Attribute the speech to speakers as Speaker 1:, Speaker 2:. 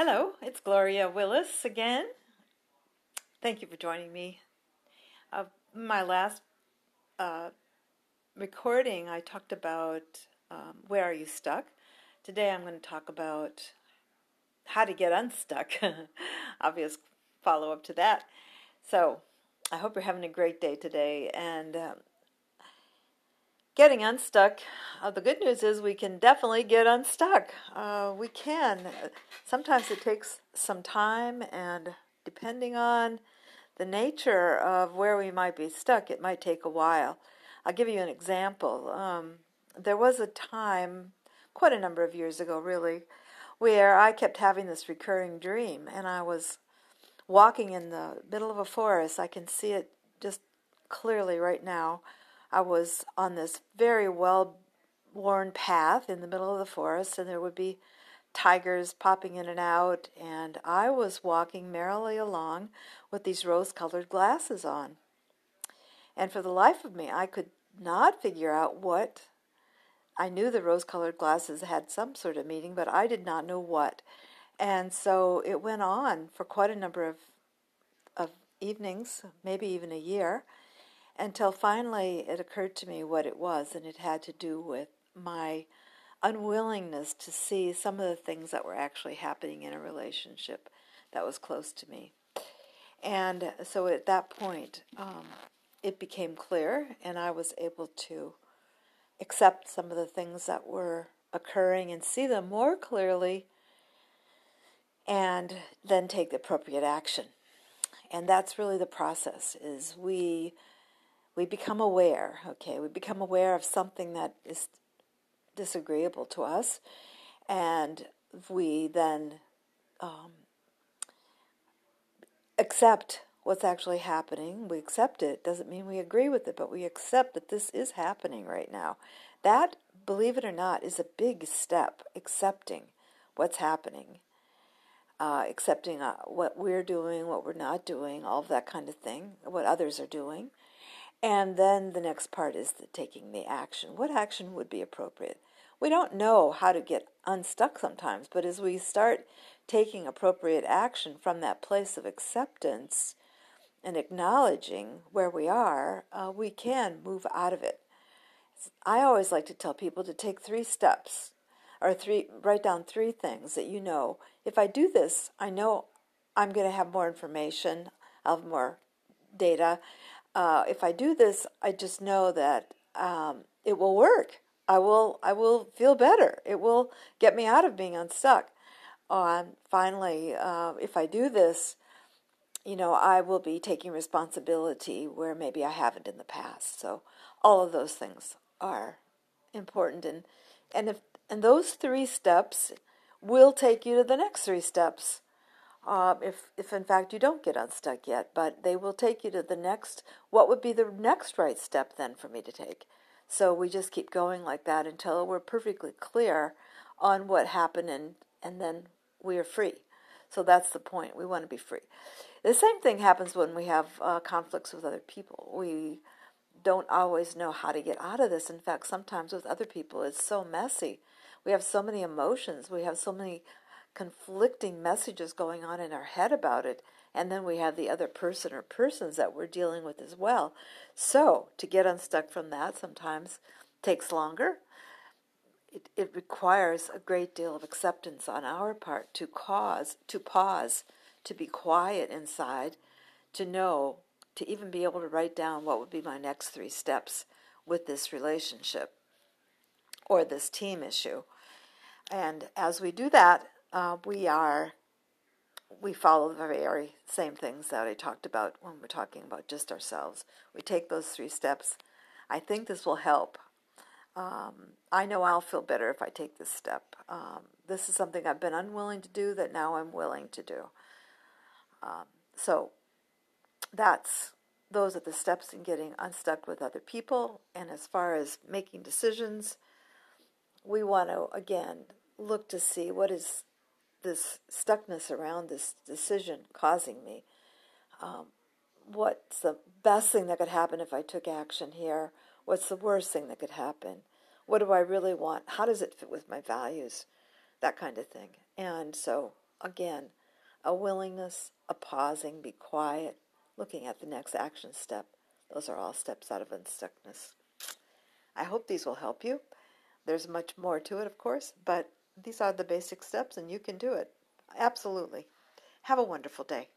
Speaker 1: Hello, it's Gloria Willis again. Thank you for joining me. Uh, my last uh, recording, I talked about um, where are you stuck. Today, I'm going to talk about how to get unstuck. Obvious follow up to that. So, I hope you're having a great day today. And um, getting unstuck, uh, the good news is we can definitely get unstuck. Uh, we can. Sometimes it takes some time, and depending on the nature of where we might be stuck, it might take a while. I'll give you an example. Um, there was a time, quite a number of years ago, really, where I kept having this recurring dream, and I was walking in the middle of a forest. I can see it just clearly right now I was on this very well worn path in the middle of the forest, and there would be tigers popping in and out, and I was walking merrily along with these rose colored glasses on. And for the life of me, I could not figure out what. I knew the rose colored glasses had some sort of meaning, but I did not know what. And so it went on for quite a number of, of evenings, maybe even a year until finally it occurred to me what it was, and it had to do with my unwillingness to see some of the things that were actually happening in a relationship that was close to me. And so at that point, um, it became clear, and I was able to accept some of the things that were occurring and see them more clearly, and then take the appropriate action. And that's really the process: is we we become aware, okay? We become aware of something that is disagreeable to us, and we then um, accept what's actually happening. We accept it. Doesn't mean we agree with it, but we accept that this is happening right now. That, believe it or not, is a big step, accepting what's happening. Uh, accepting uh, what we're doing, what we're not doing, all of that kind of thing, what others are doing, and then the next part is the taking the action. What action would be appropriate? We don't know how to get unstuck sometimes, but as we start taking appropriate action from that place of acceptance and acknowledging where we are, uh, we can move out of it. I always like to tell people to take three steps or three write down three things that you know if I do this, I know I'm going to have more information, I'll have more data, uh, if I do this, I just know that um, it will work. I will I will feel better. It will get me out of being unstuck. And finally, uh, if I do this, you know, I will be taking responsibility where maybe I haven't in the past. So all of those things are important, and and if and those three steps will take you to the next three steps um, if, if in fact you don't get unstuck yet, but they will take you to the next, what would be the next right step then for me to take? So we just keep going like that until we're perfectly clear on what happened and, and then we are free. So that's the point. We want to be free. The same thing happens when we have uh, conflicts with other people. We don't always know how to get out of this. In fact, sometimes with other people, it's so messy. We have so many emotions. We have so many conflicting messages going on in our head about it. And then we have the other person or persons that we're dealing with as well. So to get unstuck from that sometimes takes longer. It, it requires a great deal of acceptance on our part to cause, to pause, to be quiet inside, to know, to even be able to write down what would be my next three steps with this relationship or this team issue. And as we do that, uh, we are we follow the very same things that I talked about when we're talking about just ourselves. We take those three steps. I think this will help. Um, I know I'll feel better if I take this step. Um, this is something I've been unwilling to do that now I'm willing to do. Um, so that's those are the steps in getting unstuck with other people. And as far as making decisions, we want to again look to see what is this stuckness around this decision causing me. Um, what's the best thing that could happen if I took action here? What's the worst thing that could happen? What do I really want? How does it fit with my values? That kind of thing. And so, again, a willingness, a pausing, be quiet, looking at the next action step. Those are all steps out of unstuckness. I hope these will help you. There's much more to it, of course, but these are the basic steps and you can do it. Absolutely. Have a wonderful day.